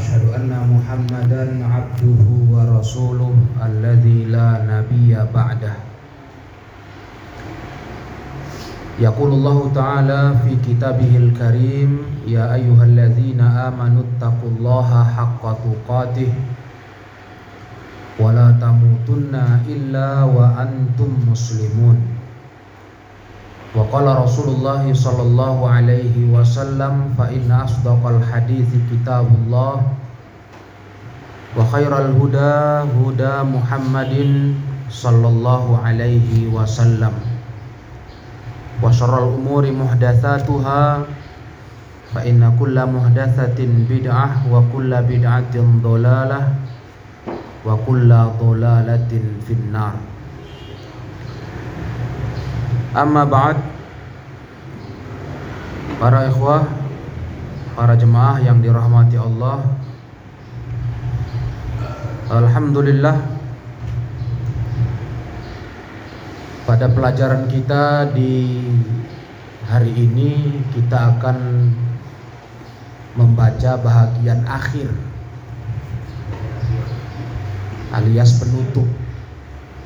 وأشهد أن محمدا عبده ورسوله الذي لا نبي بعده يقول الله تعالى في كتابه الكريم يا أيها الذين آمنوا اتقوا الله حق تقاته ولا تموتن إلا وأنتم مسلمون وقال رسول الله صلى الله عليه وسلم فإن أصدق الحديث كتاب الله وخير الهدى هدى محمد صلى الله عليه وسلم وشر الأمور محدثاتها فإن كل محدثة بدعة وكل بدعة ضلالة وكل ضلالة في النار Amma ba'd. Para ikhwah Para jemaah yang dirahmati Allah. Alhamdulillah. Pada pelajaran kita di hari ini Kita akan membaca bahagian akhir Alias penutup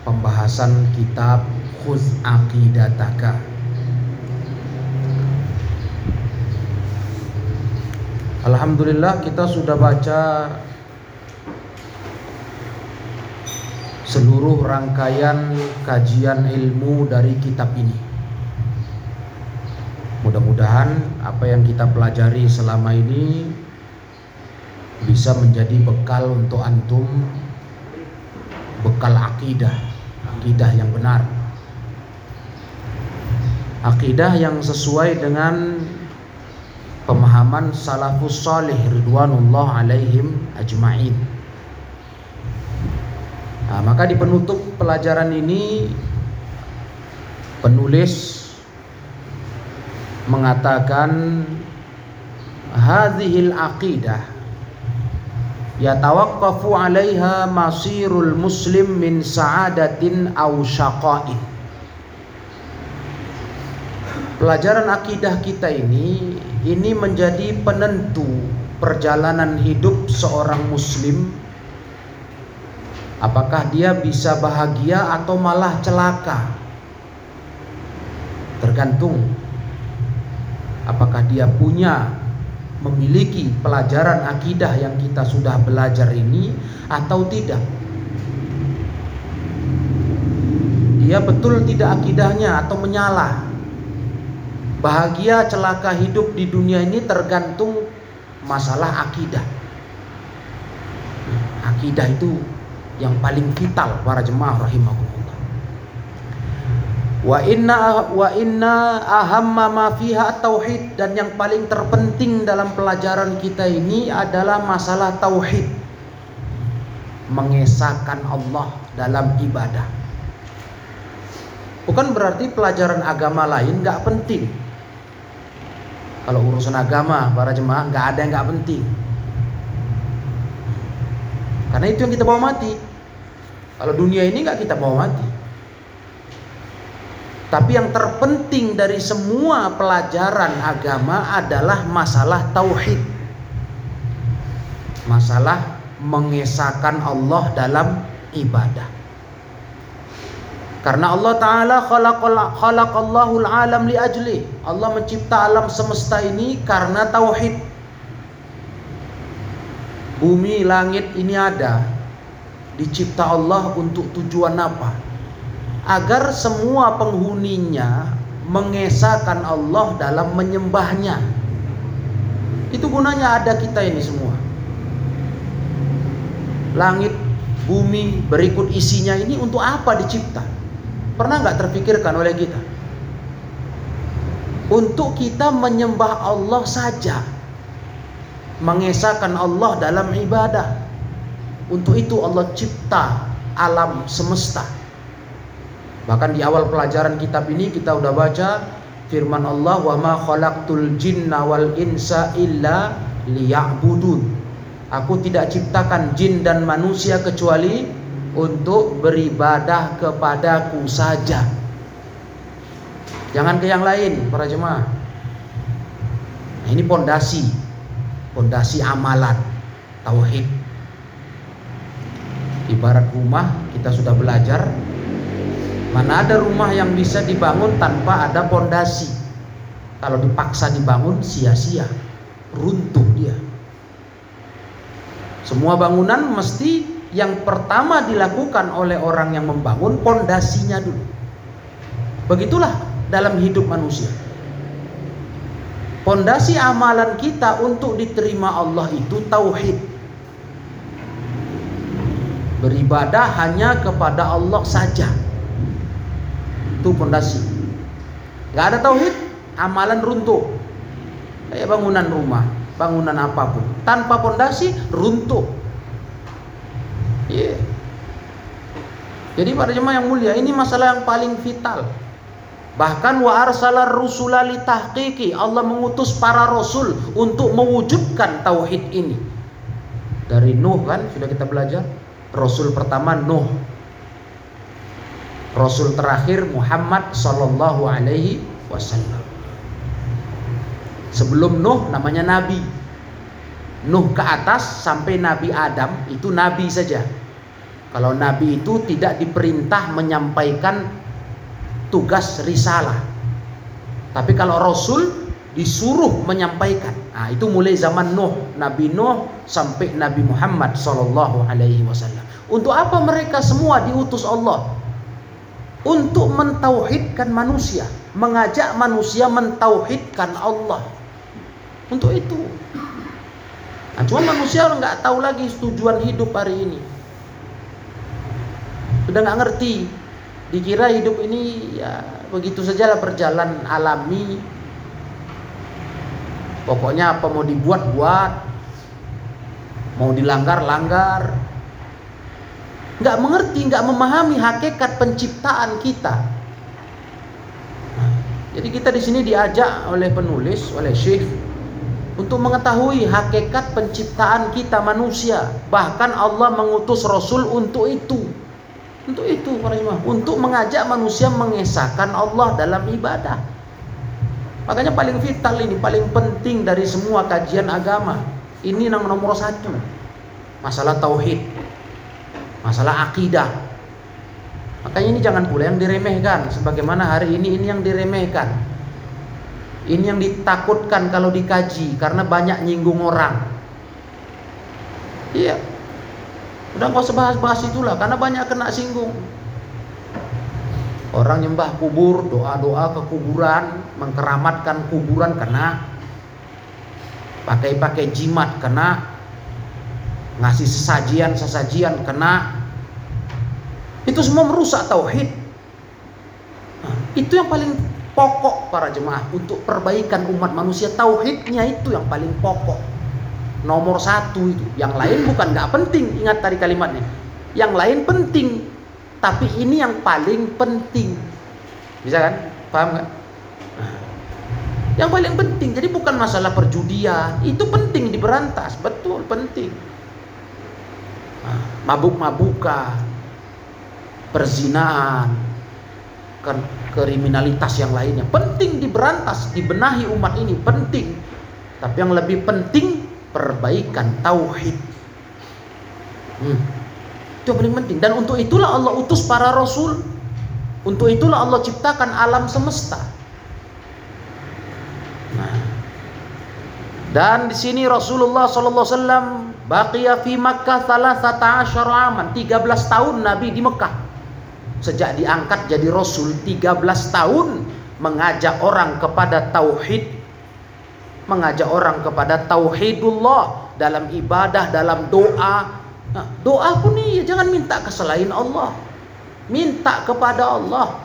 Pembahasan kitab khuz aqidataka Alhamdulillah kita sudah baca seluruh rangkaian kajian ilmu dari kitab ini. Mudah-mudahan apa yang kita pelajari selama ini bisa menjadi bekal untuk antum bekal akidah, akidah yang benar akidah yang sesuai dengan pemahaman salafus salih ridwanullah alaihim ajma'in. Nah, maka di penutup pelajaran ini penulis mengatakan hadhil aqidah yatawaqqafu 'alaiha masirul muslim min sa'adatin aw syaqa'in Pelajaran akidah kita ini ini menjadi penentu perjalanan hidup seorang muslim. Apakah dia bisa bahagia atau malah celaka? Tergantung. Apakah dia punya memiliki pelajaran akidah yang kita sudah belajar ini atau tidak? Dia betul tidak akidahnya atau menyalah Bahagia celaka hidup di dunia ini tergantung masalah akidah. Akidah itu yang paling vital para jemaah rahimahullah. Wa inna wa inna ahamma ma fiha tauhid dan yang paling terpenting dalam pelajaran kita ini adalah masalah tauhid. Mengesahkan Allah dalam ibadah. Bukan berarti pelajaran agama lain nggak penting. Kalau urusan agama para jemaah nggak ada yang nggak penting. Karena itu yang kita bawa mati. Kalau dunia ini nggak kita bawa mati. Tapi yang terpenting dari semua pelajaran agama adalah masalah tauhid. Masalah mengesahkan Allah dalam ibadah. Karena Allah Ta'ala khalaqallahul alam li ajli. Allah mencipta alam semesta ini karena tauhid. Bumi, langit ini ada. Dicipta Allah untuk tujuan apa? Agar semua penghuninya mengesahkan Allah dalam menyembahnya. Itu gunanya ada kita ini semua. Langit, bumi, berikut isinya ini untuk apa dicipta? Pernah nggak terpikirkan oleh kita? Untuk kita menyembah Allah saja. Mengesahkan Allah dalam ibadah. Untuk itu Allah cipta alam semesta. Bahkan di awal pelajaran kitab ini kita udah baca firman Allah wa ma khalaqtul jinna wal insa illa liya'budun. Aku tidak ciptakan jin dan manusia kecuali untuk beribadah kepadaku saja. Jangan ke yang lain, para jemaah. Nah, ini pondasi, pondasi amalan. tauhid. Ibarat rumah kita sudah belajar mana ada rumah yang bisa dibangun tanpa ada pondasi. Kalau dipaksa dibangun sia-sia, runtuh dia. Semua bangunan mesti yang pertama dilakukan oleh orang yang membangun pondasinya dulu. Begitulah dalam hidup manusia. Pondasi amalan kita untuk diterima Allah itu tauhid. Beribadah hanya kepada Allah saja. Itu pondasi. Gak ada tauhid, amalan runtuh. Kayak bangunan rumah bangunan apa pun tanpa pondasi runtuh. Yeah. Jadi para jemaah yang mulia, ini masalah yang paling vital. Bahkan wa arsalar rusula tahqiqi. Allah mengutus para rasul untuk mewujudkan tauhid ini. Dari Nuh kan sudah kita belajar. Rasul pertama Nuh. Rasul terakhir Muhammad sallallahu alaihi wasallam. Sebelum Nuh namanya nabi. Nuh ke atas sampai Nabi Adam itu nabi saja. Kalau nabi itu tidak diperintah menyampaikan tugas risalah. Tapi kalau rasul disuruh menyampaikan. Nah, itu mulai zaman Nuh, Nabi Nuh sampai Nabi Muhammad sallallahu alaihi wasallam. Untuk apa mereka semua diutus Allah? Untuk mentauhidkan manusia, mengajak manusia mentauhidkan Allah. Untuk itu. Nah, cuma manusia nggak tahu lagi tujuan hidup hari ini. Sudah nggak ngerti. Dikira hidup ini ya begitu saja lah berjalan alami. Pokoknya apa mau dibuat buat, mau dilanggar langgar. Nggak mengerti, nggak memahami hakikat penciptaan kita. Jadi kita di sini diajak oleh penulis, oleh Syekh untuk mengetahui hakikat penciptaan kita manusia. Bahkan Allah mengutus Rasul untuk itu. Untuk itu para jemaah, untuk mengajak manusia mengesahkan Allah dalam ibadah. Makanya paling vital ini, paling penting dari semua kajian agama. Ini yang nomor satu. Masalah tauhid. Masalah akidah. Makanya ini jangan pula yang diremehkan. Sebagaimana hari ini ini yang diremehkan ini yang ditakutkan kalau dikaji karena banyak nyinggung orang. Iya. Udah nggak usah bahas-bahas itulah karena banyak kena singgung. Orang nyembah kubur, doa-doa ke kuburan, mengkeramatkan kuburan kena. Pakai-pakai jimat kena. Ngasih sesajian-sesajian kena. Itu semua merusak tauhid. Itu yang paling pokok para jemaah untuk perbaikan umat manusia tauhidnya itu yang paling pokok nomor satu itu. Yang lain bukan nggak penting. Ingat tadi kalimatnya. Yang lain penting tapi ini yang paling penting. Bisa kan? Paham nggak? Yang paling penting jadi bukan masalah perjudian. Itu penting diberantas. Betul penting. Mabuk-mabukan perzinaan kan kriminalitas yang lainnya. Penting diberantas, dibenahi umat ini penting. Tapi yang lebih penting perbaikan tauhid. Hmm. Itu yang paling penting. Dan untuk itulah Allah utus para rasul. Untuk itulah Allah ciptakan alam semesta. Nah. Dan di sini Rasulullah sallallahu alaihi wasallam baqiya fi Makkah 13 aman, 13 tahun Nabi di Mekah sejak diangkat jadi rasul 13 tahun mengajak orang kepada tauhid mengajak orang kepada tauhidullah dalam ibadah dalam doa. Nah, doa pun nih jangan minta ke selain Allah. Minta kepada Allah.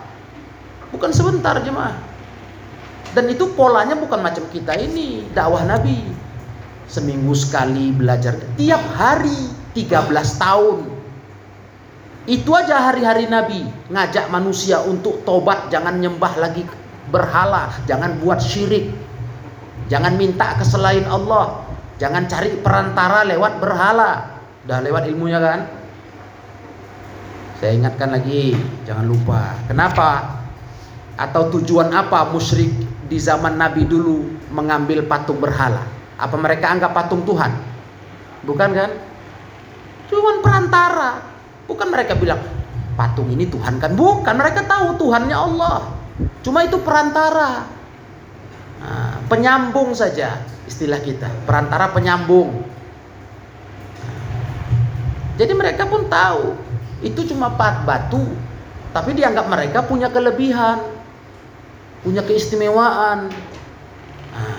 Bukan sebentar jemaah. Dan itu polanya bukan macam kita ini dakwah Nabi. Seminggu sekali belajar tiap hari 13 tahun. Itu aja hari-hari Nabi ngajak manusia untuk tobat, jangan nyembah lagi berhala, jangan buat syirik. Jangan minta ke selain Allah, jangan cari perantara lewat berhala. Udah lewat ilmunya kan? Saya ingatkan lagi, jangan lupa. Kenapa? Atau tujuan apa musyrik di zaman Nabi dulu mengambil patung berhala? Apa mereka anggap patung Tuhan? Bukan kan? Cuman perantara. Bukan mereka bilang patung ini Tuhan kan? Bukan, mereka tahu Tuhannya Allah. Cuma itu perantara. Nah, penyambung saja istilah kita, perantara penyambung. Jadi mereka pun tahu itu cuma pat batu, tapi dianggap mereka punya kelebihan, punya keistimewaan. Nah,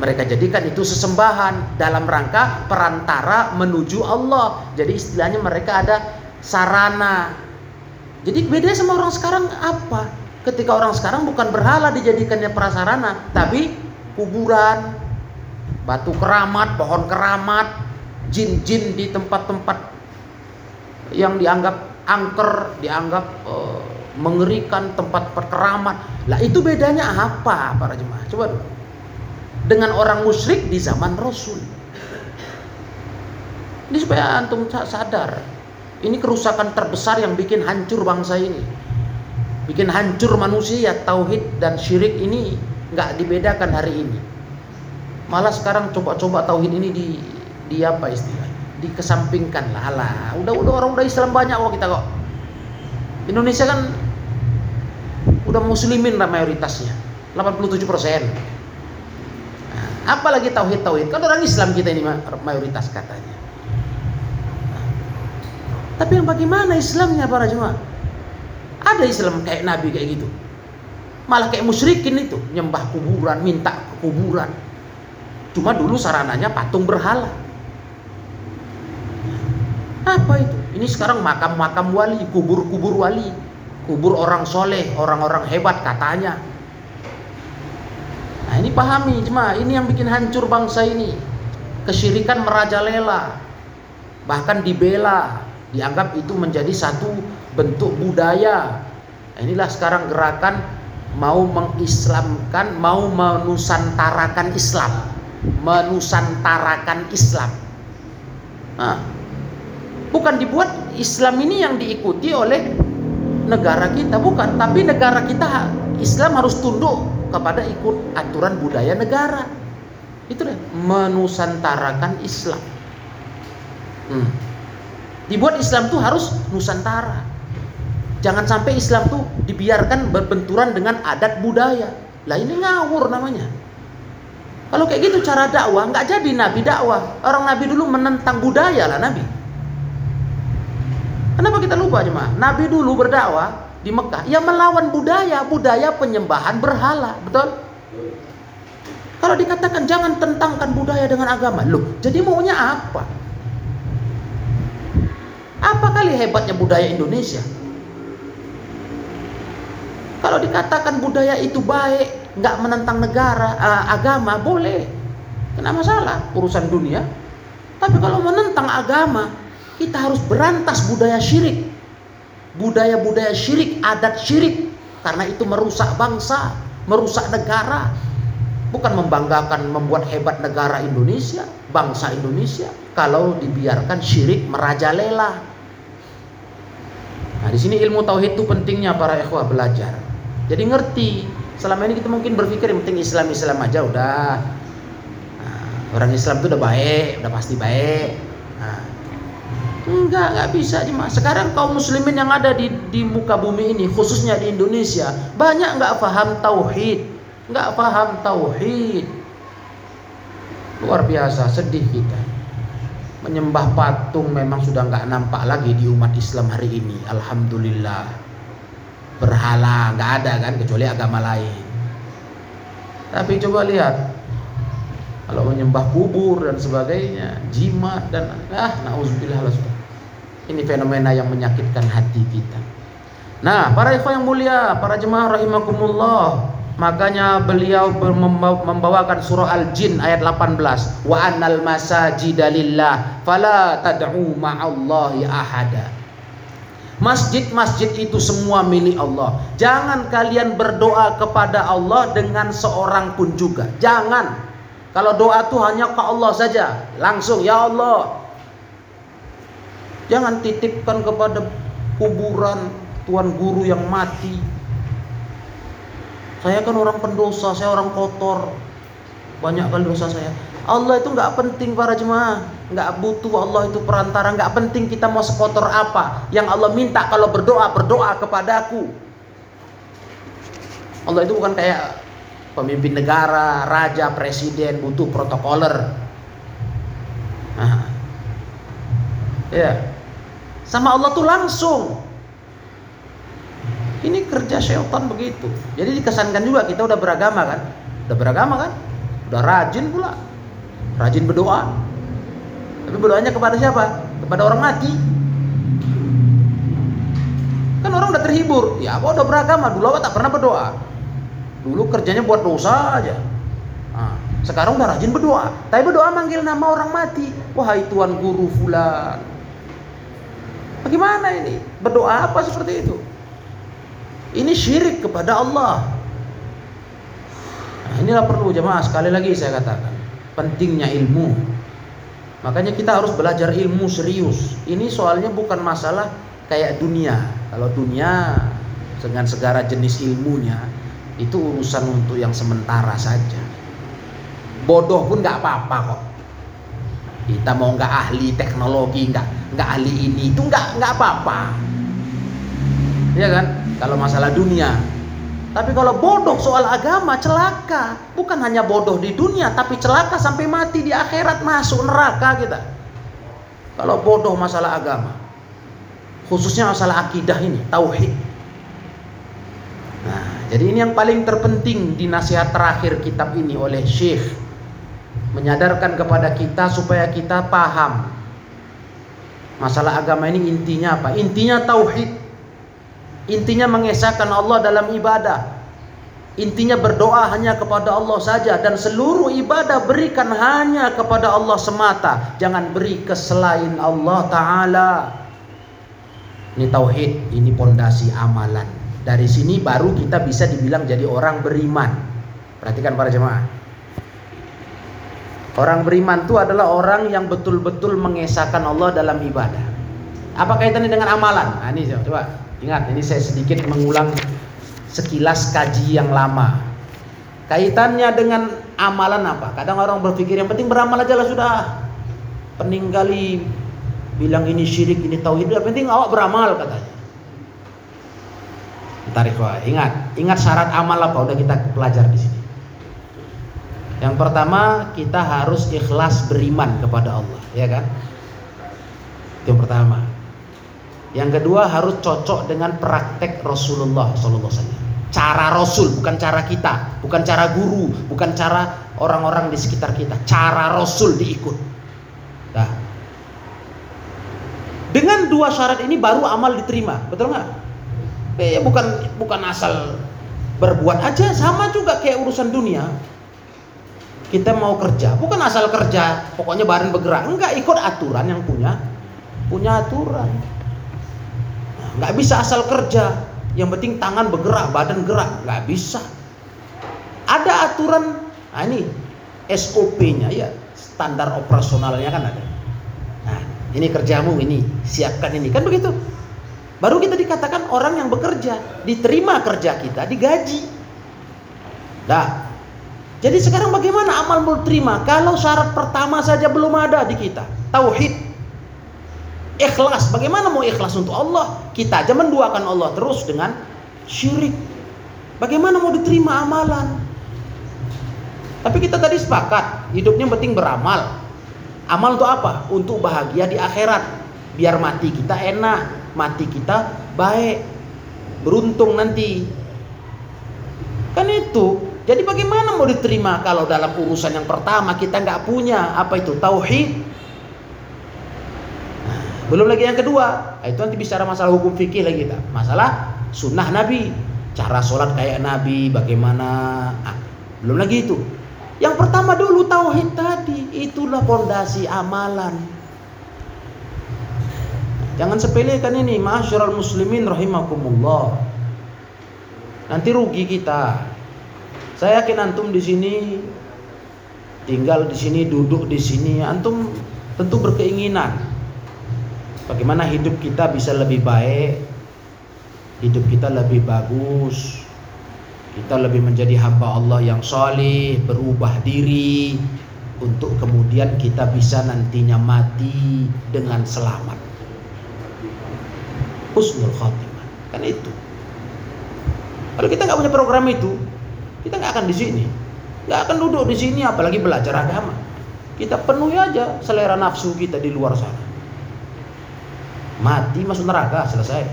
mereka jadikan itu sesembahan dalam rangka perantara menuju Allah. Jadi istilahnya mereka ada sarana. Jadi beda sama orang sekarang apa? Ketika orang sekarang bukan berhala dijadikannya prasarana, tapi kuburan, batu keramat, pohon keramat, jin-jin di tempat-tempat yang dianggap angker, dianggap uh, mengerikan tempat perkeramat. Lah itu bedanya apa para jemaah? Coba dulu. Dengan orang musyrik di zaman Rasul. Ini supaya antum sadar. Ini kerusakan terbesar yang bikin hancur bangsa ini bikin hancur manusia tauhid dan syirik ini nggak dibedakan hari ini. Malah sekarang coba-coba tauhid ini di di apa istilah dikesampingkan lah. Lah udah udah orang udah Islam banyak kok kita kok. Indonesia kan udah muslimin lah mayoritasnya. 87 persen. Nah, apalagi tauhid tauhid kan orang Islam kita ini mayoritas katanya. Nah, tapi yang bagaimana Islamnya para jemaah ada Islam kayak Nabi kayak gitu. Malah kayak musyrikin itu, nyembah kuburan, minta kuburan. Cuma dulu sarananya patung berhala. Apa itu? Ini sekarang makam-makam wali, kubur-kubur wali, kubur orang soleh, orang-orang hebat katanya. Nah ini pahami, cuma ini yang bikin hancur bangsa ini. Kesyirikan merajalela, bahkan dibela, dianggap itu menjadi satu bentuk budaya. Nah, inilah sekarang gerakan mau mengislamkan, mau menusantarakan Islam, menusantarakan Islam. Nah, bukan dibuat Islam ini yang diikuti oleh negara kita, bukan, tapi negara kita Islam harus tunduk kepada ikut aturan budaya negara. Itu deh, menusantarakan Islam. Hmm. Dibuat Islam tuh harus nusantara. Jangan sampai Islam tuh dibiarkan berbenturan dengan adat budaya. Lah ini ngawur namanya. Kalau kayak gitu cara dakwah nggak jadi nabi dakwah. Orang nabi dulu menentang budaya lah nabi. Kenapa kita lupa cuma? Nabi dulu berdakwah di Mekah, ya melawan budaya, budaya penyembahan berhala, betul? Kalau dikatakan jangan tentangkan budaya dengan agama, loh, jadi maunya apa? Apa kali hebatnya budaya Indonesia? Kalau dikatakan budaya itu baik, nggak menentang negara, uh, agama, boleh. Kena masalah urusan dunia. Tapi kalau menentang agama, kita harus berantas budaya syirik. Budaya-budaya syirik, adat syirik. Karena itu merusak bangsa, merusak negara. Bukan membanggakan membuat hebat negara Indonesia, bangsa Indonesia. Kalau dibiarkan syirik merajalela. Nah, di sini ilmu tauhid itu pentingnya para ikhwah belajar. Jadi ngerti. Selama ini kita mungkin berpikir yang penting Islam Islam aja udah. Nah, orang Islam itu udah baik, udah pasti baik. Nah, enggak, enggak bisa cuma sekarang kaum muslimin yang ada di di muka bumi ini, khususnya di Indonesia, banyak enggak paham tauhid, enggak paham tauhid. Luar biasa, sedih kita. Menyembah patung memang sudah enggak nampak lagi di umat Islam hari ini. Alhamdulillah berhala nggak ada kan kecuali agama lain. Tapi coba lihat kalau menyembah kubur dan sebagainya jimat dan ah nauzubillah ini fenomena yang menyakitkan hati kita. Nah para ikhwan yang mulia para jemaah rahimakumullah makanya beliau membawakan surah al-jin ayat 18 wa annal masajida lillah fala tad'u ma'allahi ahada Masjid-masjid itu semua milik Allah. Jangan kalian berdoa kepada Allah dengan seorang pun juga. Jangan. Kalau doa itu hanya ke Allah saja, langsung ya Allah. Jangan titipkan kepada kuburan tuan guru yang mati. Saya kan orang pendosa, saya orang kotor. Banyak kali dosa saya. Allah itu nggak penting para jemaah, nggak butuh Allah itu perantara, nggak penting kita mau sekotor apa. Yang Allah minta kalau berdoa berdoa kepadaku. Allah itu bukan kayak pemimpin negara, raja, presiden butuh protokoler. Nah, ya, sama Allah tuh langsung. Ini kerja syaitan begitu. Jadi dikesankan juga kita udah beragama kan, udah beragama kan, udah rajin pula rajin berdoa. Tapi berdoanya kepada siapa? Kepada orang mati. Kan orang udah terhibur. Ya apa udah beragama, dulu apa tak pernah berdoa. Dulu kerjanya buat dosa aja. Nah, sekarang udah rajin berdoa. Tapi berdoa manggil nama orang mati. Wahai Tuhan Guru Fulan. Bagaimana ini? Berdoa apa seperti itu? Ini syirik kepada Allah. Nah, inilah perlu jemaah sekali lagi saya katakan pentingnya ilmu. Makanya kita harus belajar ilmu serius. Ini soalnya bukan masalah kayak dunia. Kalau dunia dengan segala jenis ilmunya itu urusan untuk yang sementara saja. Bodoh pun nggak apa-apa kok. Kita mau nggak ahli teknologi, nggak nggak ahli ini itu nggak nggak apa-apa. Ya kan? Kalau masalah dunia, tapi kalau bodoh soal agama celaka, bukan hanya bodoh di dunia, tapi celaka sampai mati di akhirat masuk neraka kita. Kalau bodoh masalah agama, khususnya masalah akidah ini, tauhid. Nah, jadi ini yang paling terpenting di nasihat terakhir kitab ini oleh Syekh menyadarkan kepada kita supaya kita paham masalah agama ini intinya apa? Intinya tauhid. Intinya mengesahkan Allah dalam ibadah. Intinya berdoa hanya kepada Allah saja dan seluruh ibadah berikan hanya kepada Allah semata. Jangan beri ke selain Allah taala. Ini tauhid, ini pondasi amalan. Dari sini baru kita bisa dibilang jadi orang beriman. Perhatikan para jemaah. Orang beriman itu adalah orang yang betul-betul mengesahkan Allah dalam ibadah. Apa kaitannya dengan amalan? Nah, ini coba Ingat, ini saya sedikit mengulang sekilas kaji yang lama. Kaitannya dengan amalan apa? Kadang orang berpikir yang penting beramal aja lah sudah. Pening kali bilang ini syirik, ini tauhid, yang penting awak beramal katanya. Tarik ingat, ingat syarat amal apa udah kita pelajar di sini. Yang pertama kita harus ikhlas beriman kepada Allah, ya kan? Yang pertama. Yang kedua harus cocok dengan praktek Rasulullah SAW. Cara Rasul, bukan cara kita, bukan cara guru, bukan cara orang-orang di sekitar kita. Cara Rasul diikut. Nah, dengan dua syarat ini baru amal diterima, betul nggak? Eh, ya bukan bukan asal berbuat aja, sama juga kayak urusan dunia. Kita mau kerja, bukan asal kerja, pokoknya bareng bergerak, enggak ikut aturan yang punya punya aturan nggak bisa asal kerja. Yang penting tangan bergerak badan gerak. Nggak bisa. Ada aturan nah ini SOP-nya ya standar operasionalnya kan ada. Nah ini kerjamu ini siapkan ini. Kan begitu? Baru kita dikatakan orang yang bekerja diterima kerja kita digaji. Nah jadi sekarang bagaimana amal mau terima? Kalau syarat pertama saja belum ada di kita tauhid Ikhlas, bagaimana mau ikhlas untuk Allah? Kita aja menduakan Allah terus dengan syirik. Bagaimana mau diterima amalan? Tapi kita tadi sepakat, hidupnya penting beramal. Amal untuk apa? Untuk bahagia di akhirat. Biar mati kita enak, mati kita baik. Beruntung nanti. Kan itu. Jadi bagaimana mau diterima kalau dalam urusan yang pertama kita nggak punya apa itu tauhid, belum lagi yang kedua, itu nanti bicara masalah hukum fikih lagi kita. Masalah sunnah Nabi, cara sholat kayak Nabi, bagaimana. Ah, belum lagi itu. Yang pertama dulu tauhid tadi, itulah pondasi amalan. Jangan sepelekan ini, masyarakat muslimin rahimakumullah. Nanti rugi kita. Saya yakin antum di sini tinggal di sini, duduk di sini, antum tentu berkeinginan Bagaimana hidup kita bisa lebih baik, hidup kita lebih bagus, kita lebih menjadi hamba Allah yang soleh, berubah diri untuk kemudian kita bisa nantinya mati dengan selamat. Husnul khatimah. Kan itu. Kalau kita nggak punya program itu, kita nggak akan di sini. Nggak akan duduk di sini apalagi belajar agama. Kita penuhi aja selera nafsu kita di luar sana. Mati masuk neraka selesai.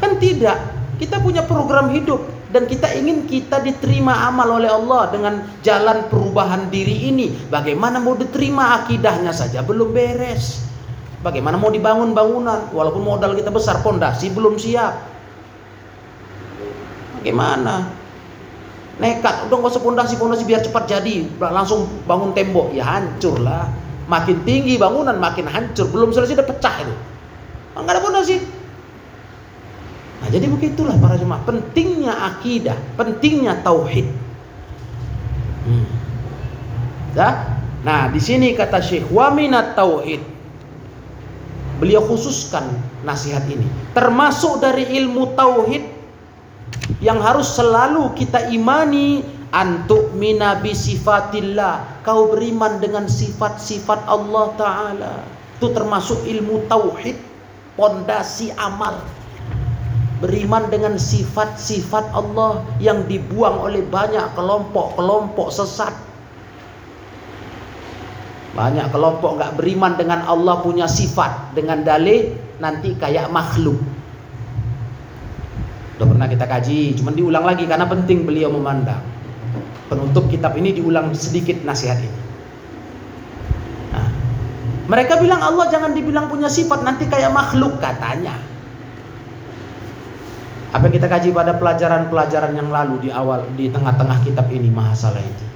Kan tidak. Kita punya program hidup dan kita ingin kita diterima amal oleh Allah dengan jalan perubahan diri ini. Bagaimana mau diterima akidahnya saja belum beres. Bagaimana mau dibangun bangunan walaupun modal kita besar pondasi belum siap. Bagaimana? Nekat, udah nggak usah pondasi-pondasi biar cepat jadi, langsung bangun tembok, ya hancur lah. Makin tinggi bangunan makin hancur, belum selesai udah pecah itu. Enggak ada pondasi. Nah, jadi begitulah para jemaah. Pentingnya akidah, pentingnya tauhid. Hmm. Ya? Nah, di sini kata Syekh wa minat tauhid. Beliau khususkan nasihat ini. Termasuk dari ilmu tauhid yang harus selalu kita imani antuk minabi sifatillah. Kau beriman dengan sifat-sifat Allah Ta'ala. Itu termasuk ilmu tauhid, pondasi amal beriman dengan sifat-sifat Allah yang dibuang oleh banyak kelompok-kelompok sesat. Banyak kelompok nggak beriman dengan Allah punya sifat dengan dalih nanti kayak makhluk. Udah pernah kita kaji, cuman diulang lagi karena penting beliau memandang. Penutup kitab ini diulang sedikit nasihat ini. Nah, mereka bilang Allah jangan dibilang punya sifat nanti kayak makhluk katanya. Apa yang kita kaji pada pelajaran-pelajaran yang lalu di awal di tengah-tengah kitab ini masalah itu.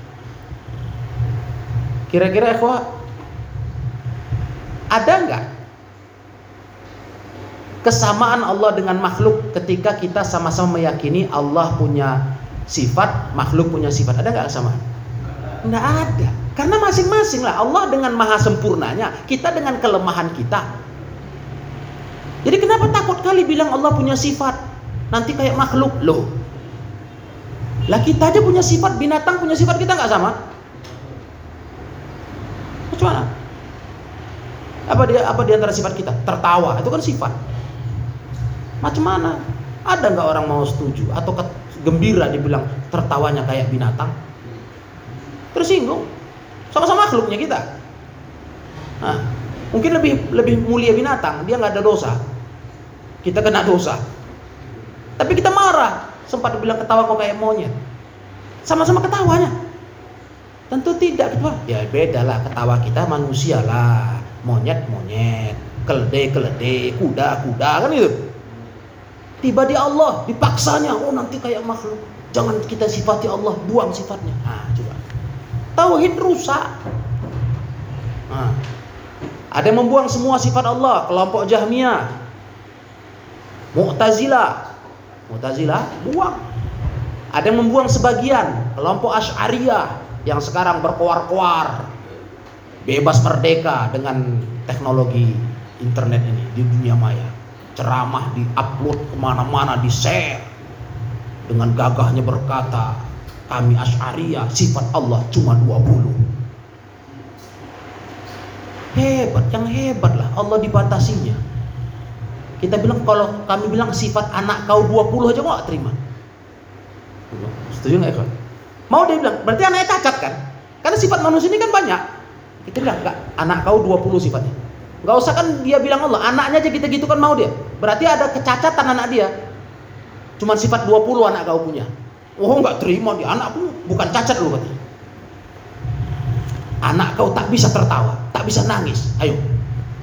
Kira-kira ikhwah ada nggak kesamaan Allah dengan makhluk ketika kita sama-sama meyakini Allah punya sifat, makhluk punya sifat. Ada nggak kesamaan? Nggak ada. Karena masing-masing lah Allah dengan maha sempurnanya, kita dengan kelemahan kita. Jadi kenapa takut kali bilang Allah punya sifat? nanti kayak makhluk loh lah kita aja punya sifat binatang punya sifat kita nggak sama macam apa dia apa di antara sifat kita tertawa itu kan sifat macam mana ada nggak orang mau setuju atau gembira dibilang tertawanya kayak binatang tersinggung sama-sama makhluknya kita nah, mungkin lebih lebih mulia binatang dia nggak ada dosa kita kena dosa tapi kita marah. Sempat bilang ketawa kok kayak monyet. Sama-sama ketawanya. Tentu tidak ketua. Ya beda lah ketawa kita manusia lah. Monyet monyet, keledai keledai, kuda kuda kan itu. Tiba di Allah, dipaksanya. Oh nanti kayak makhluk. Jangan kita sifati Allah, buang sifatnya. Nah, coba. Tauhid rusak. Nah, ada yang membuang semua sifat Allah, kelompok Jahmiyah, Mu'tazilah, Mu'tazilah buang. Ada yang membuang sebagian, kelompok Asy'ariyah yang sekarang berkoar-koar bebas merdeka dengan teknologi internet ini di dunia maya. Ceramah di-upload ke mana-mana, di-share dengan gagahnya berkata, kami Asy'ariyah sifat Allah cuma 20. Hebat, yang hebat lah Allah dibatasinya. Kita bilang kalau kami bilang sifat anak kau 20 aja kok terima. Setuju nggak ya Mau dia bilang, berarti anaknya cacat kan? Karena sifat manusia ini kan banyak. Kita bilang, enggak, anak kau 20 sifatnya. Gak usah kan dia bilang Allah, anaknya aja kita gitu kan mau dia. Berarti ada kecacatan anak dia. Cuman sifat 20 anak kau punya. Oh nggak terima dia, anakku bukan cacat loh katanya. Anak kau tak bisa tertawa, tak bisa nangis. Ayo,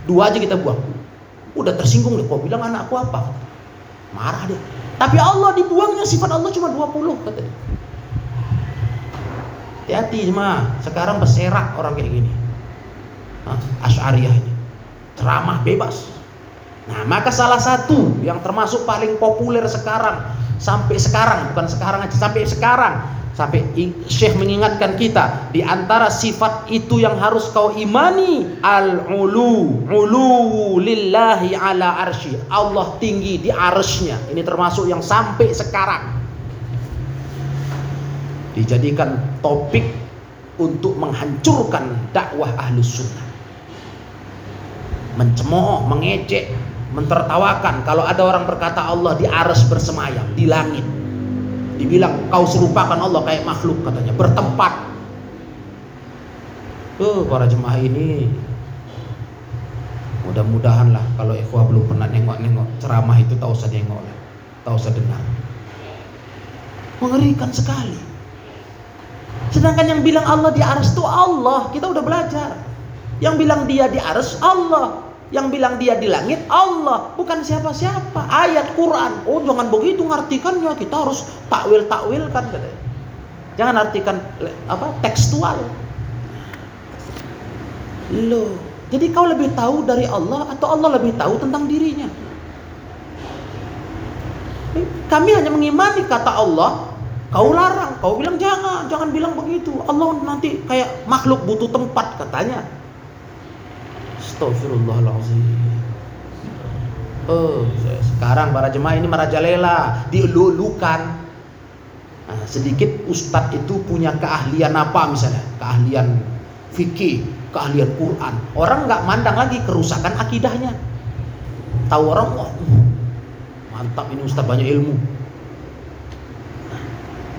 dua aja kita buang. Udah tersinggung deh, kau bilang anakku apa? Marah dia. Tapi Allah dibuangnya sifat Allah cuma 20 katanya. Hati-hati cuma sekarang berserak orang kayak gini. Asy'ariyah ini. Ceramah bebas. Nah, maka salah satu yang termasuk paling populer sekarang sampai sekarang, bukan sekarang aja, sampai sekarang Sampai Syekh mengingatkan kita di antara sifat itu yang harus kau imani al-ulu, ulu lillahi ala arsy. Allah tinggi di arsy Ini termasuk yang sampai sekarang dijadikan topik untuk menghancurkan dakwah ahlus sunnah. Mencemooh, mengejek, mentertawakan kalau ada orang berkata Allah di aras bersemayam di langit. Dibilang kau serupakan Allah kayak makhluk katanya, bertempat. Tuh para jemaah ini mudah-mudahan lah kalau ikhwah belum pernah nengok-nengok ceramah itu tahu usah nengok lah, tahu usah dengar. Mengerikan sekali. Sedangkan yang bilang Allah di aras itu Allah, kita udah belajar. Yang bilang dia di aras Allah, yang bilang dia di langit Allah, bukan siapa-siapa. Ayat Quran. Oh, jangan begitu ngartikannya, kita harus takwil-takwilkan katanya. Jangan artikan apa tekstual. Loh, jadi kau lebih tahu dari Allah atau Allah lebih tahu tentang dirinya? Kami hanya mengimani kata Allah, Kau larang, kau bilang jangan, jangan bilang begitu. Allah nanti kayak makhluk butuh tempat katanya. Astagfirullahaladzim. Oh, sekarang para jemaah ini merajalela, dielulukan. Nah, sedikit ustadz itu punya keahlian apa misalnya? Keahlian fikih, keahlian Quran. Orang nggak mandang lagi kerusakan akidahnya. Tahu orang, wah, mantap ini ustadz banyak ilmu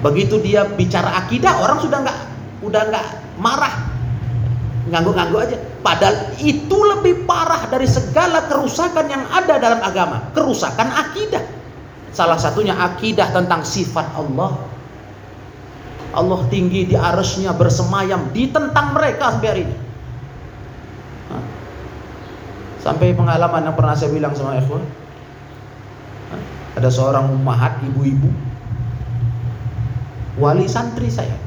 Begitu dia bicara akidah, orang sudah nggak udah nggak marah, ngangguk-ngangguk aja. Padahal itu lebih parah dari segala kerusakan yang ada dalam agama, kerusakan akidah. Salah satunya akidah tentang sifat Allah. Allah tinggi di arusnya bersemayam di tentang mereka sampai hari ini. Sampai pengalaman yang pernah saya bilang sama ikhwan. Ada seorang ummahat ibu-ibu wali santri saya.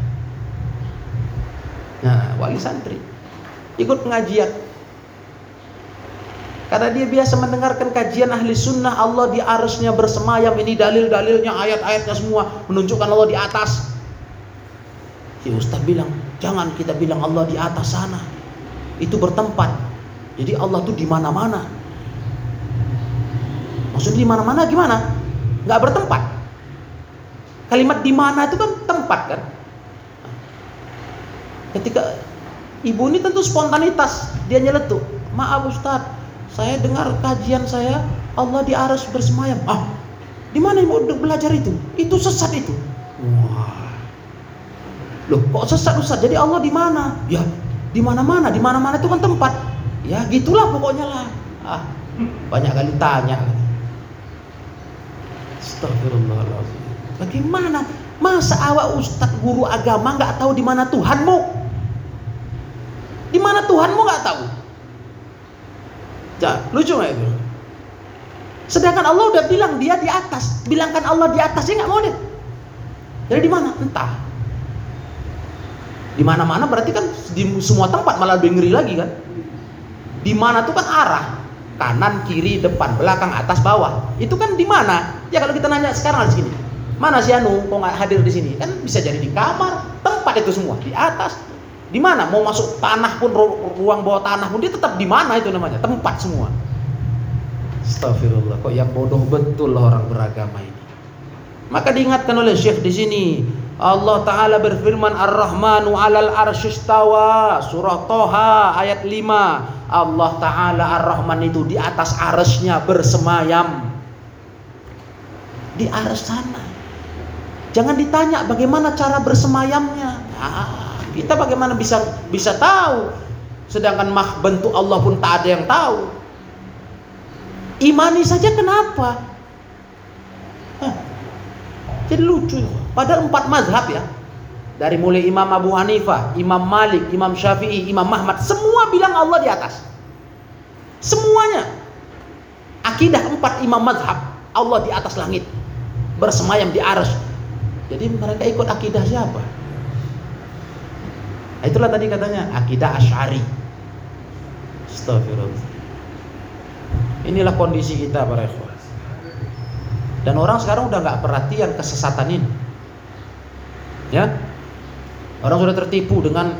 Nah, wali santri ikut pengajian. Karena dia biasa mendengarkan kajian ahli sunnah Allah di arusnya bersemayam ini dalil-dalilnya ayat-ayatnya semua menunjukkan Allah di atas. Si Ustaz bilang jangan kita bilang Allah di atas sana itu bertempat. Jadi Allah tuh di mana-mana. Maksudnya di mana-mana gimana? Gak bertempat. Kalimat di mana itu kan tempat kan. Ketika ibu ini tentu spontanitas, dia nyeletuk. Maaf Ustaz, saya dengar kajian saya Allah di aras bersemayam. Ah, di mana ibu belajar itu? Itu sesat itu. Wah. Loh, kok sesat Ustaz? Jadi Allah di mana? Ya, di mana-mana, di mana-mana itu kan tempat. Ya, gitulah pokoknya lah. Ah, banyak kali tanya. Astagfirullahaladzim. Bagaimana? Masa awak ustadz guru agama nggak tahu di mana Tuhanmu? Di mana Tuhanmu nggak tahu? Ya, lucu nggak itu? Sedangkan Allah udah bilang dia di atas. Bilangkan Allah di atas, dia nggak mau deh. Jadi di mana? Entah. Di mana-mana berarti kan di semua tempat malah lebih ngeri lagi kan? Di mana tuh kan arah kanan, kiri, depan, belakang, atas, bawah. Itu kan di mana? Ya kalau kita nanya sekarang di sini. Mana si Anu kok nggak hadir di sini? Kan bisa jadi di kamar, tempat itu semua di atas. Di mana? Mau masuk tanah pun ruang bawah tanah pun dia tetap di mana itu namanya? Tempat semua. Astagfirullah, kok yang bodoh betul orang beragama ini. Maka diingatkan oleh Syekh di sini, Allah Ta'ala berfirman Ar-Rahmanu alal arsyistawa Surah Toha ayat 5 Allah Ta'ala Ar-Rahman itu di atas arsnya bersemayam Di ars sana Jangan ditanya bagaimana cara bersemayamnya. Nah, kita bagaimana bisa bisa tahu? Sedangkan mah bentuk Allah pun tak ada yang tahu. Imani saja kenapa? Hah. Jadi lucu. Padahal empat mazhab ya. Dari mulai Imam Abu Hanifah, Imam Malik, Imam Syafi'i, Imam Ahmad. Semua bilang Allah di atas. Semuanya. Akidah empat imam mazhab. Allah di atas langit. Bersemayam di aras jadi mereka ikut akidah siapa? Nah, itulah tadi katanya akidah Asy'ari. Astagfirullah. Inilah kondisi kita para ikhwan. Dan orang sekarang udah nggak perhatian kesesatan ini. Ya. Orang sudah tertipu dengan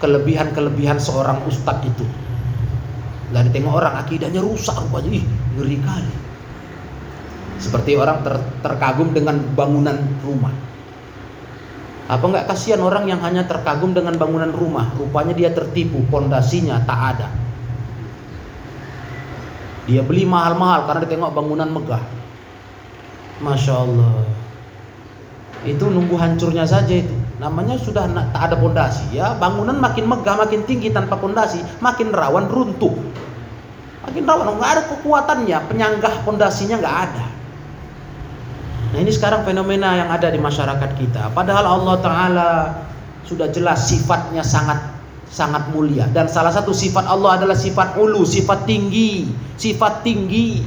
kelebihan-kelebihan seorang ustadz itu. Gak ditengok orang akidahnya rusak rupanya. Ih, ngeri kali. Seperti orang ter, terkagum dengan bangunan rumah. Apa nggak kasihan orang yang hanya terkagum dengan bangunan rumah, rupanya dia tertipu, pondasinya tak ada. Dia beli mahal-mahal karena dia tengok bangunan megah. Masya Allah. Itu nunggu hancurnya saja itu. Namanya sudah tak ada pondasi ya. Bangunan makin megah, makin tinggi tanpa pondasi, makin rawan runtuh. Makin rawan, nggak ada kekuatannya, penyanggah pondasinya nggak ada. Nah ini sekarang fenomena yang ada di masyarakat kita. Padahal Allah Taala sudah jelas sifatnya sangat sangat mulia dan salah satu sifat Allah adalah sifat ulu, sifat tinggi, sifat tinggi.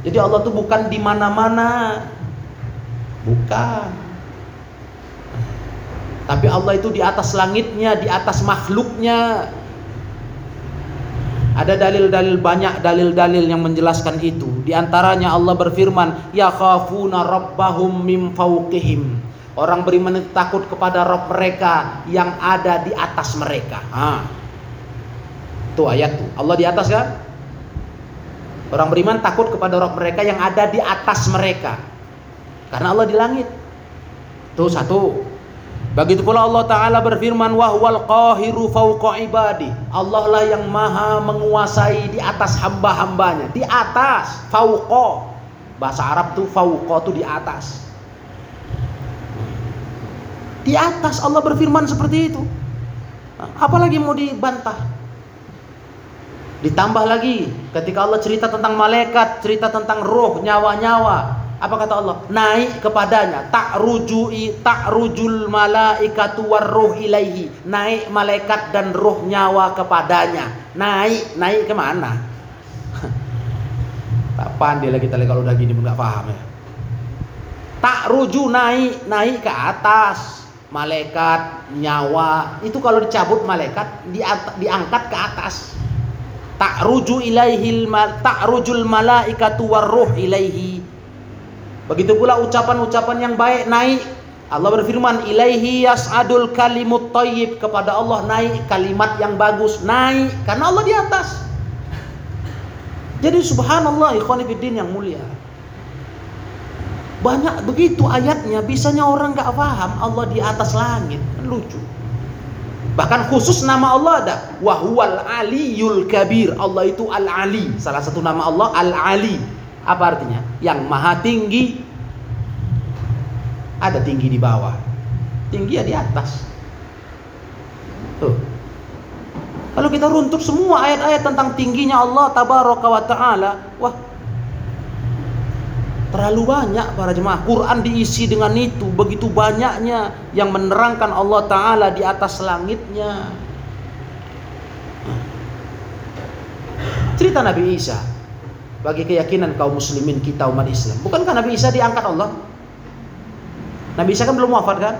Jadi Allah tuh bukan di mana-mana. Bukan. Tapi Allah itu di atas langitnya, di atas makhluknya. Ada dalil-dalil banyak dalil-dalil yang menjelaskan itu. Di antaranya Allah berfirman, "Ya khafuna rabbahum min fawqihim." Orang beriman itu takut kepada Rob mereka yang ada di atas mereka. Ha. Itu ayat tuh. Allah di atas kan? Orang beriman takut kepada Rob mereka yang ada di atas mereka. Karena Allah di langit. Tuh satu. Begitu pula Allah Ta'ala berfirman wahwal qahiru fauqa ibadi. Allah lah yang maha menguasai di atas hamba-hambanya. Di atas, fauqa. Bahasa Arab tuh fauqa tuh di atas. Di atas Allah berfirman seperti itu. Apalagi mau dibantah? Ditambah lagi ketika Allah cerita tentang malaikat, cerita tentang roh, nyawa-nyawa, apa kata Allah? Naik kepadanya. Tak rujui, tak rujul malaikatu warruh ilaihi. Naik malaikat dan roh nyawa kepadanya. Naik, naik ke mana? tak pandai lagi kita kalau udah gini nggak paham ya. Tak ruju naik, naik ke atas. Malaikat, nyawa. Itu kalau dicabut malaikat, diangkat ke atas. Tak ruju ilaihil tak rujul malaikatu warruh ilaihi Begitu pula ucapan-ucapan yang baik naik. Allah berfirman, "Ilaihi yas'adul kalimut thayyib." Kepada Allah naik kalimat yang bagus, naik karena Allah di atas. Jadi subhanallah ikhwan yang mulia. Banyak begitu ayatnya, bisanya orang nggak paham Allah di atas langit. Lucu. Bahkan khusus nama Allah ada. Wahwal aliyul kabir. Allah itu al-ali. Salah satu nama Allah al-ali apa artinya? Yang maha tinggi ada tinggi di bawah. Tinggi ya di atas. Tuh. Kalau kita runtuh semua ayat-ayat tentang tingginya Allah tabaraka wa taala, wah terlalu banyak para jemaah. Quran diisi dengan itu, begitu banyaknya yang menerangkan Allah taala di atas langitnya. Cerita Nabi Isa bagi keyakinan kaum muslimin kita umat Islam. Bukankah Nabi Isa diangkat Allah? Nabi Isa kan belum wafat kan?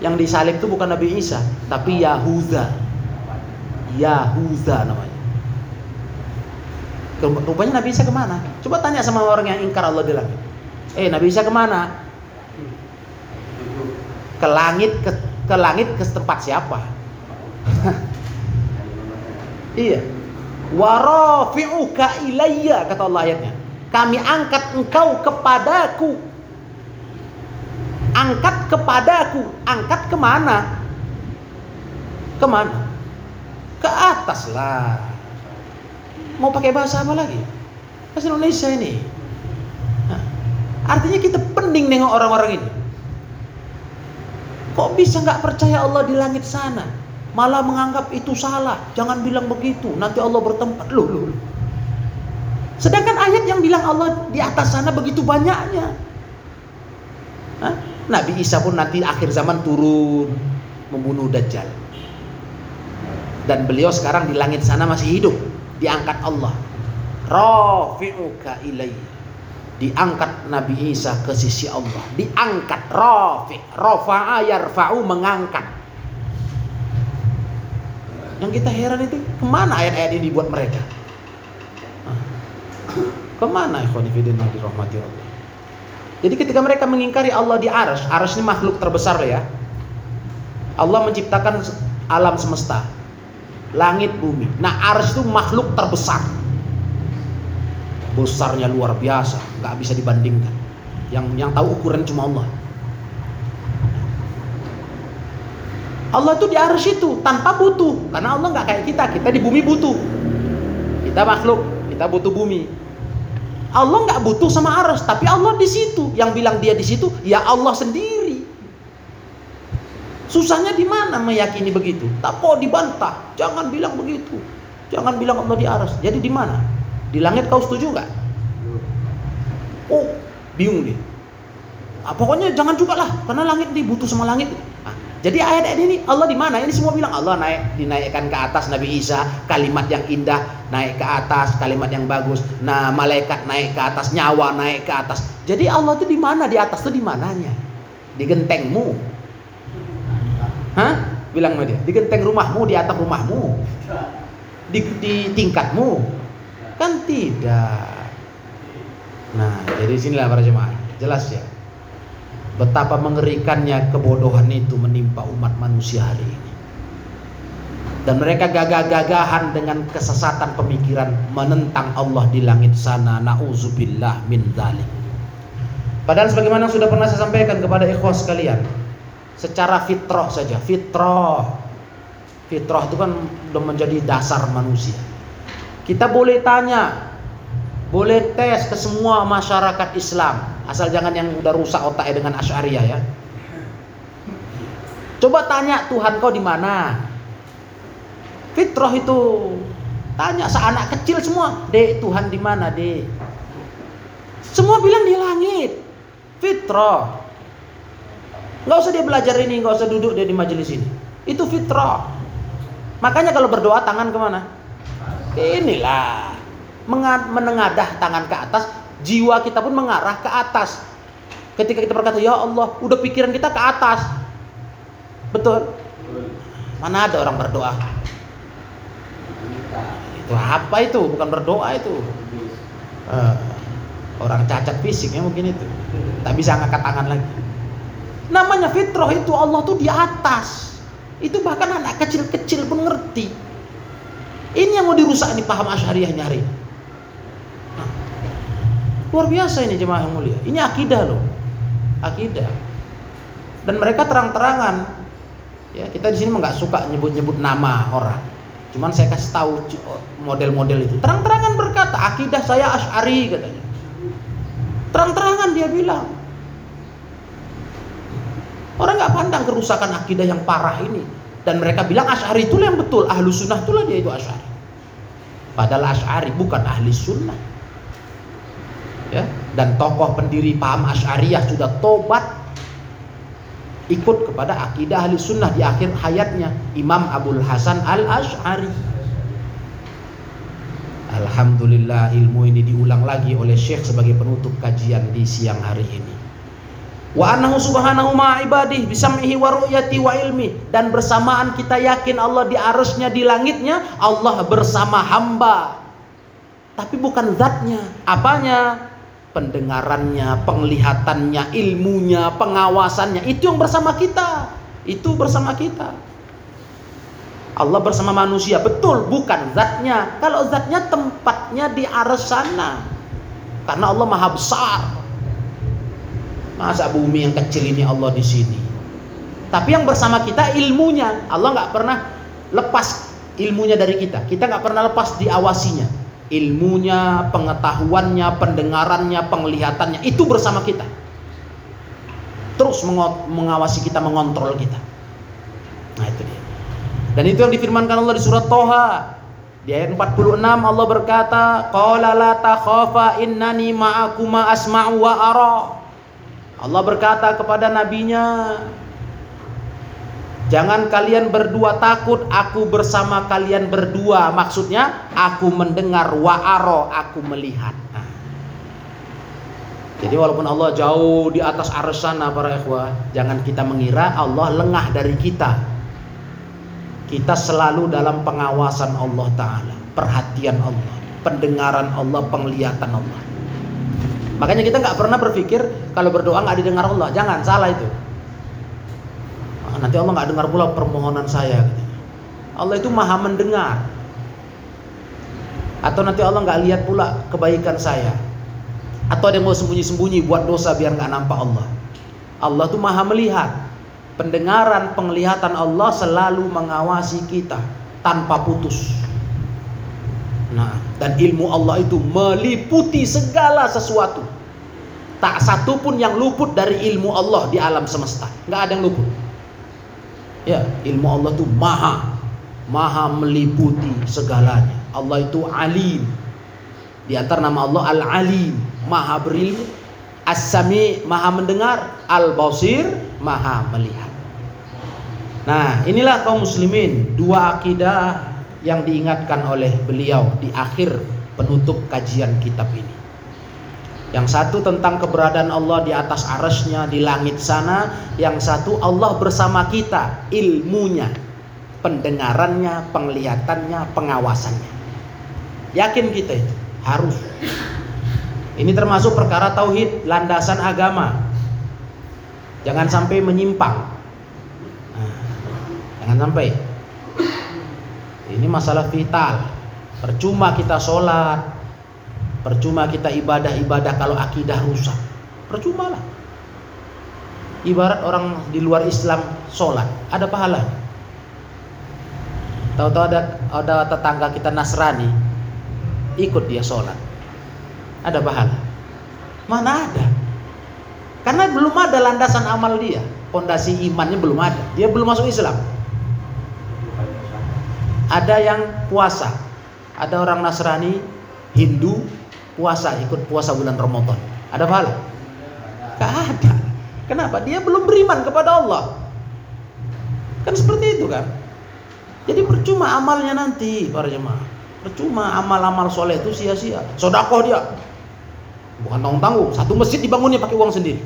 Yang disalib itu bukan Nabi Isa, tapi Yahuda. Yahuda namanya. Rupanya Nabi Isa ke mana? Coba tanya sama orang yang ingkar Allah di langit. Eh Nabi Isa ke mana? Ke langit ke, ke langit ke tempat siapa? iya warafi'uka ilayya kata Allah ayatnya. Kami angkat engkau kepadaku. Angkat kepadaku. Angkat ke mana ke mana ke atas lah. Mau pakai bahasa apa lagi? Bahasa Indonesia ini. Artinya kita pening nengok orang-orang ini. Kok bisa nggak percaya Allah di langit sana malah menganggap itu salah. Jangan bilang begitu, nanti Allah bertempat. Loh, loh. Sedangkan ayat yang bilang Allah di atas sana begitu banyaknya. Hah? Nabi Isa pun nanti akhir zaman turun membunuh Dajjal. Dan beliau sekarang di langit sana masih hidup, diangkat Allah. Rafi'uka ilayya. Diangkat Nabi Isa ke sisi Allah. Diangkat rafi. Rafa'a yarfa'u mengangkat yang kita heran itu ke mana ayat-ayat ini dibuat mereka? Ke mana ikhwanifidin yang dirahmati Allah? Jadi ketika mereka mengingkari Allah di aras, aras ini makhluk terbesar ya. Allah menciptakan alam semesta, langit bumi. Nah aras itu makhluk terbesar. Besarnya luar biasa, nggak bisa dibandingkan. Yang yang tahu ukuran cuma Allah. Allah itu di arus itu tanpa butuh. Karena Allah nggak kayak kita kita di bumi butuh. Kita makhluk kita butuh bumi. Allah nggak butuh sama arus tapi Allah di situ. Yang bilang dia di situ ya Allah sendiri. Susahnya di mana meyakini begitu? Tak kok dibantah. Jangan bilang begitu. Jangan bilang Allah di arus. Jadi di mana? Di langit kau setuju nggak? Oh bingung dia. Ah, pokoknya jangan juga lah. Karena langit dibutuh sama langit jadi ayat-ayat ini Allah di mana? Ini semua bilang Allah naik dinaikkan ke atas Nabi Isa, kalimat yang indah naik ke atas, kalimat yang bagus. Nah, malaikat naik ke atas, nyawa naik ke atas. Jadi Allah itu di mana? Di atas itu di mananya? Di gentengmu. Hah? Bilang sama dia, di genteng rumahmu, di atap rumahmu. Di, di tingkatmu. Kan tidak. Nah, jadi sinilah para jemaah. Jelas ya. Betapa mengerikannya kebodohan itu menimpa umat manusia hari ini. Dan mereka gagah-gagahan dengan kesesatan pemikiran menentang Allah di langit sana. Nauzubillah min dzalik. Padahal sebagaimana sudah pernah saya sampaikan kepada ikhwas sekalian, secara fitrah saja, fitrah. Fitrah itu kan sudah menjadi dasar manusia. Kita boleh tanya, boleh tes ke semua masyarakat Islam Asal jangan yang udah rusak otaknya dengan Asy'ariyah ya. Coba tanya Tuhan kau di mana? Fitrah itu tanya seanak kecil semua, "Dek, Tuhan di mana, Dek?" Semua bilang di langit. Fitrah. Gak usah dia belajar ini, gak usah duduk dia di majelis ini. Itu fitrah. Makanya kalau berdoa tangan ke mana? Inilah menengadah tangan ke atas jiwa kita pun mengarah ke atas. Ketika kita berkata, "Ya Allah," udah pikiran kita ke atas. Betul? Mana ada orang berdoa? Itu apa itu? Bukan berdoa itu. Uh, orang cacat fisiknya mungkin itu. Tak bisa ngangkat tangan lagi. Namanya fitrah itu Allah tuh di atas. Itu bahkan anak kecil-kecil pun ngerti. Ini yang mau dirusak nih paham asyariah nyari. Luar biasa ini jemaah yang mulia. Ini akidah loh. Akidah. Dan mereka terang-terangan. Ya, kita di sini nggak suka nyebut-nyebut nama orang. Cuman saya kasih tahu model-model itu. Terang-terangan berkata, akidah saya Asy'ari katanya. Terang-terangan dia bilang. Orang nggak pandang kerusakan akidah yang parah ini. Dan mereka bilang Asy'ari itu yang betul, ahlu sunnah itulah dia itu Asy'ari. Padahal Asy'ari bukan ahli sunnah ya. Dan tokoh pendiri paham Asy'ariyah sudah tobat ikut kepada akidah ahli sunnah di akhir hayatnya Imam Abdul Hasan al Ash'ari Alhamdulillah ilmu ini diulang lagi oleh Syekh sebagai penutup kajian di siang hari ini. Wa annahu subhanahu ma ibadih bisam'ihi wa ru'yati wa ilmi. Dan bersamaan kita yakin Allah di arusnya di langitnya Allah bersama hamba. Tapi bukan zatnya. Apanya pendengarannya, penglihatannya, ilmunya, pengawasannya itu yang bersama kita. Itu bersama kita. Allah bersama manusia, betul, bukan zatnya. Kalau zatnya tempatnya di arah sana. Karena Allah Maha besar. Masa bumi yang kecil ini Allah di sini. Tapi yang bersama kita ilmunya. Allah nggak pernah lepas ilmunya dari kita. Kita nggak pernah lepas diawasinya ilmunya, pengetahuannya, pendengarannya, penglihatannya itu bersama kita. Terus mengawasi kita, mengontrol kita. Nah, itu dia. Dan itu yang difirmankan Allah di surat Toha. Di ayat 46 Allah berkata, "Qala la takhafa innani ma'akuma asma'u wa ara." Allah berkata kepada nabinya, Jangan kalian berdua takut, aku bersama kalian berdua. Maksudnya, aku mendengar wa'aro, aku melihat. Nah. Jadi walaupun Allah jauh di atas arus sana para ikhwah, jangan kita mengira Allah lengah dari kita. Kita selalu dalam pengawasan Allah Ta'ala, perhatian Allah, pendengaran Allah, penglihatan Allah. Makanya kita nggak pernah berpikir kalau berdoa nggak didengar Allah. Jangan salah itu nanti Allah nggak dengar pula permohonan saya Allah itu maha mendengar atau nanti Allah nggak lihat pula kebaikan saya atau ada yang mau sembunyi-sembunyi buat dosa biar nggak nampak Allah Allah itu maha melihat pendengaran, penglihatan Allah selalu mengawasi kita tanpa putus. Nah, dan ilmu Allah itu meliputi segala sesuatu. Tak satu pun yang luput dari ilmu Allah di alam semesta. Nggak ada yang luput. Ya, ilmu Allah itu maha, maha meliputi segalanya. Allah itu alim. Di antara nama Allah Al-Alim, maha berilmu. As-Sami, maha mendengar. Al-Basir, maha melihat. Nah, inilah kaum muslimin, dua akidah yang diingatkan oleh beliau di akhir penutup kajian kitab ini. Yang satu tentang keberadaan Allah di atas arasnya di langit sana. Yang satu Allah bersama kita, ilmunya, pendengarannya, penglihatannya, pengawasannya. Yakin kita itu harus. Ini termasuk perkara tauhid, landasan agama. Jangan sampai menyimpang. Nah, jangan sampai. Ini masalah vital. Percuma kita sholat, percuma kita ibadah-ibadah kalau akidah rusak. Percuma lah. Ibarat orang di luar Islam sholat, ada pahala. Tahu-tahu ada ada tetangga kita Nasrani, ikut dia sholat, ada pahala. Mana ada? Karena belum ada landasan amal dia, pondasi imannya belum ada. Dia belum masuk Islam. Ada yang puasa, ada orang Nasrani, Hindu puasa ikut puasa bulan Ramadan. Ada pahala? Gak ada. Kenapa? Dia belum beriman kepada Allah. Kan seperti itu kan? Jadi percuma amalnya nanti para jemaah. Percuma amal-amal soleh itu sia-sia. Sodakoh dia. Bukan tanggung-tanggung. Satu masjid dibangunnya pakai uang sendiri.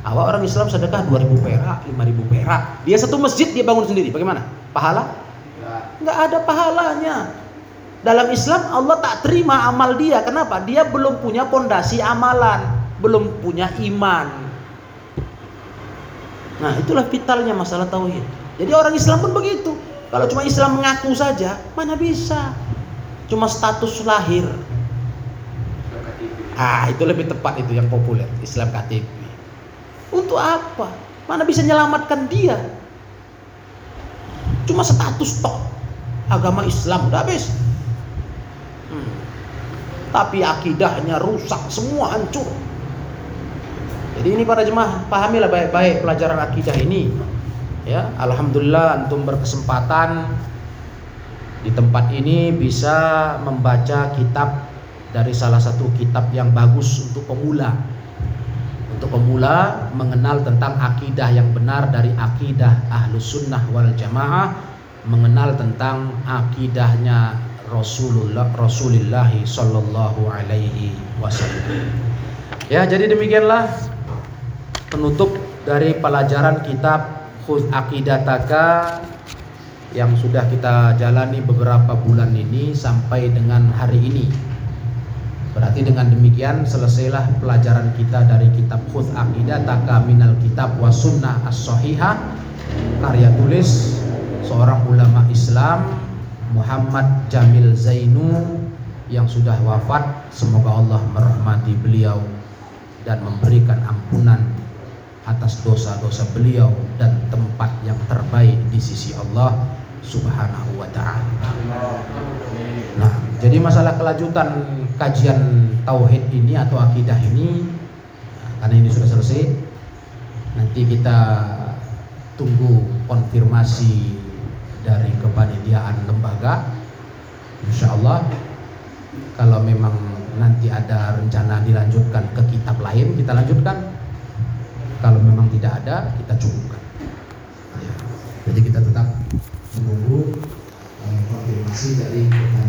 Awak orang Islam sedekah 2000 perak, 5000 perak. Dia satu masjid dia bangun sendiri. Bagaimana? Pahala? Nggak ada pahalanya. Dalam Islam Allah tak terima amal dia. Kenapa? Dia belum punya pondasi amalan, belum punya iman. Nah, itulah vitalnya masalah tauhid. Jadi orang Islam pun begitu. Kalau cuma Islam mengaku saja, mana bisa? Cuma status lahir. Ah, itu lebih tepat itu yang populer, Islam KTP. Untuk apa? Mana bisa menyelamatkan dia? Cuma status tok. Agama Islam udah habis. Tapi akidahnya rusak, semua hancur. Jadi ini para jemaah, pahamilah baik-baik pelajaran akidah ini. Ya, alhamdulillah antum berkesempatan di tempat ini bisa membaca kitab dari salah satu kitab yang bagus untuk pemula. Untuk pemula mengenal tentang akidah yang benar dari akidah ahlus sunnah wal jamaah, mengenal tentang akidahnya Rasulullah Rasulullah Sallallahu Alaihi Wasallam. Ya, jadi demikianlah penutup dari pelajaran kitab Khuz Aqidataka yang sudah kita jalani beberapa bulan ini sampai dengan hari ini. Berarti dengan demikian selesailah pelajaran kita dari kitab Khuz Aqidataka minal kitab wa sunnah as-sahihah karya tulis seorang ulama Islam Muhammad Jamil Zainu yang sudah wafat semoga Allah merahmati beliau dan memberikan ampunan atas dosa-dosa beliau dan tempat yang terbaik di sisi Allah Subhanahu wa taala. Nah, jadi masalah kelanjutan kajian tauhid ini atau akidah ini nah, karena ini sudah selesai nanti kita tunggu konfirmasi dari kepanitiaan lembaga Insya Allah kalau memang nanti ada rencana dilanjutkan ke kitab lain kita lanjutkan kalau memang tidak ada kita cukupkan ya. jadi kita tetap menunggu eh, konfirmasi dari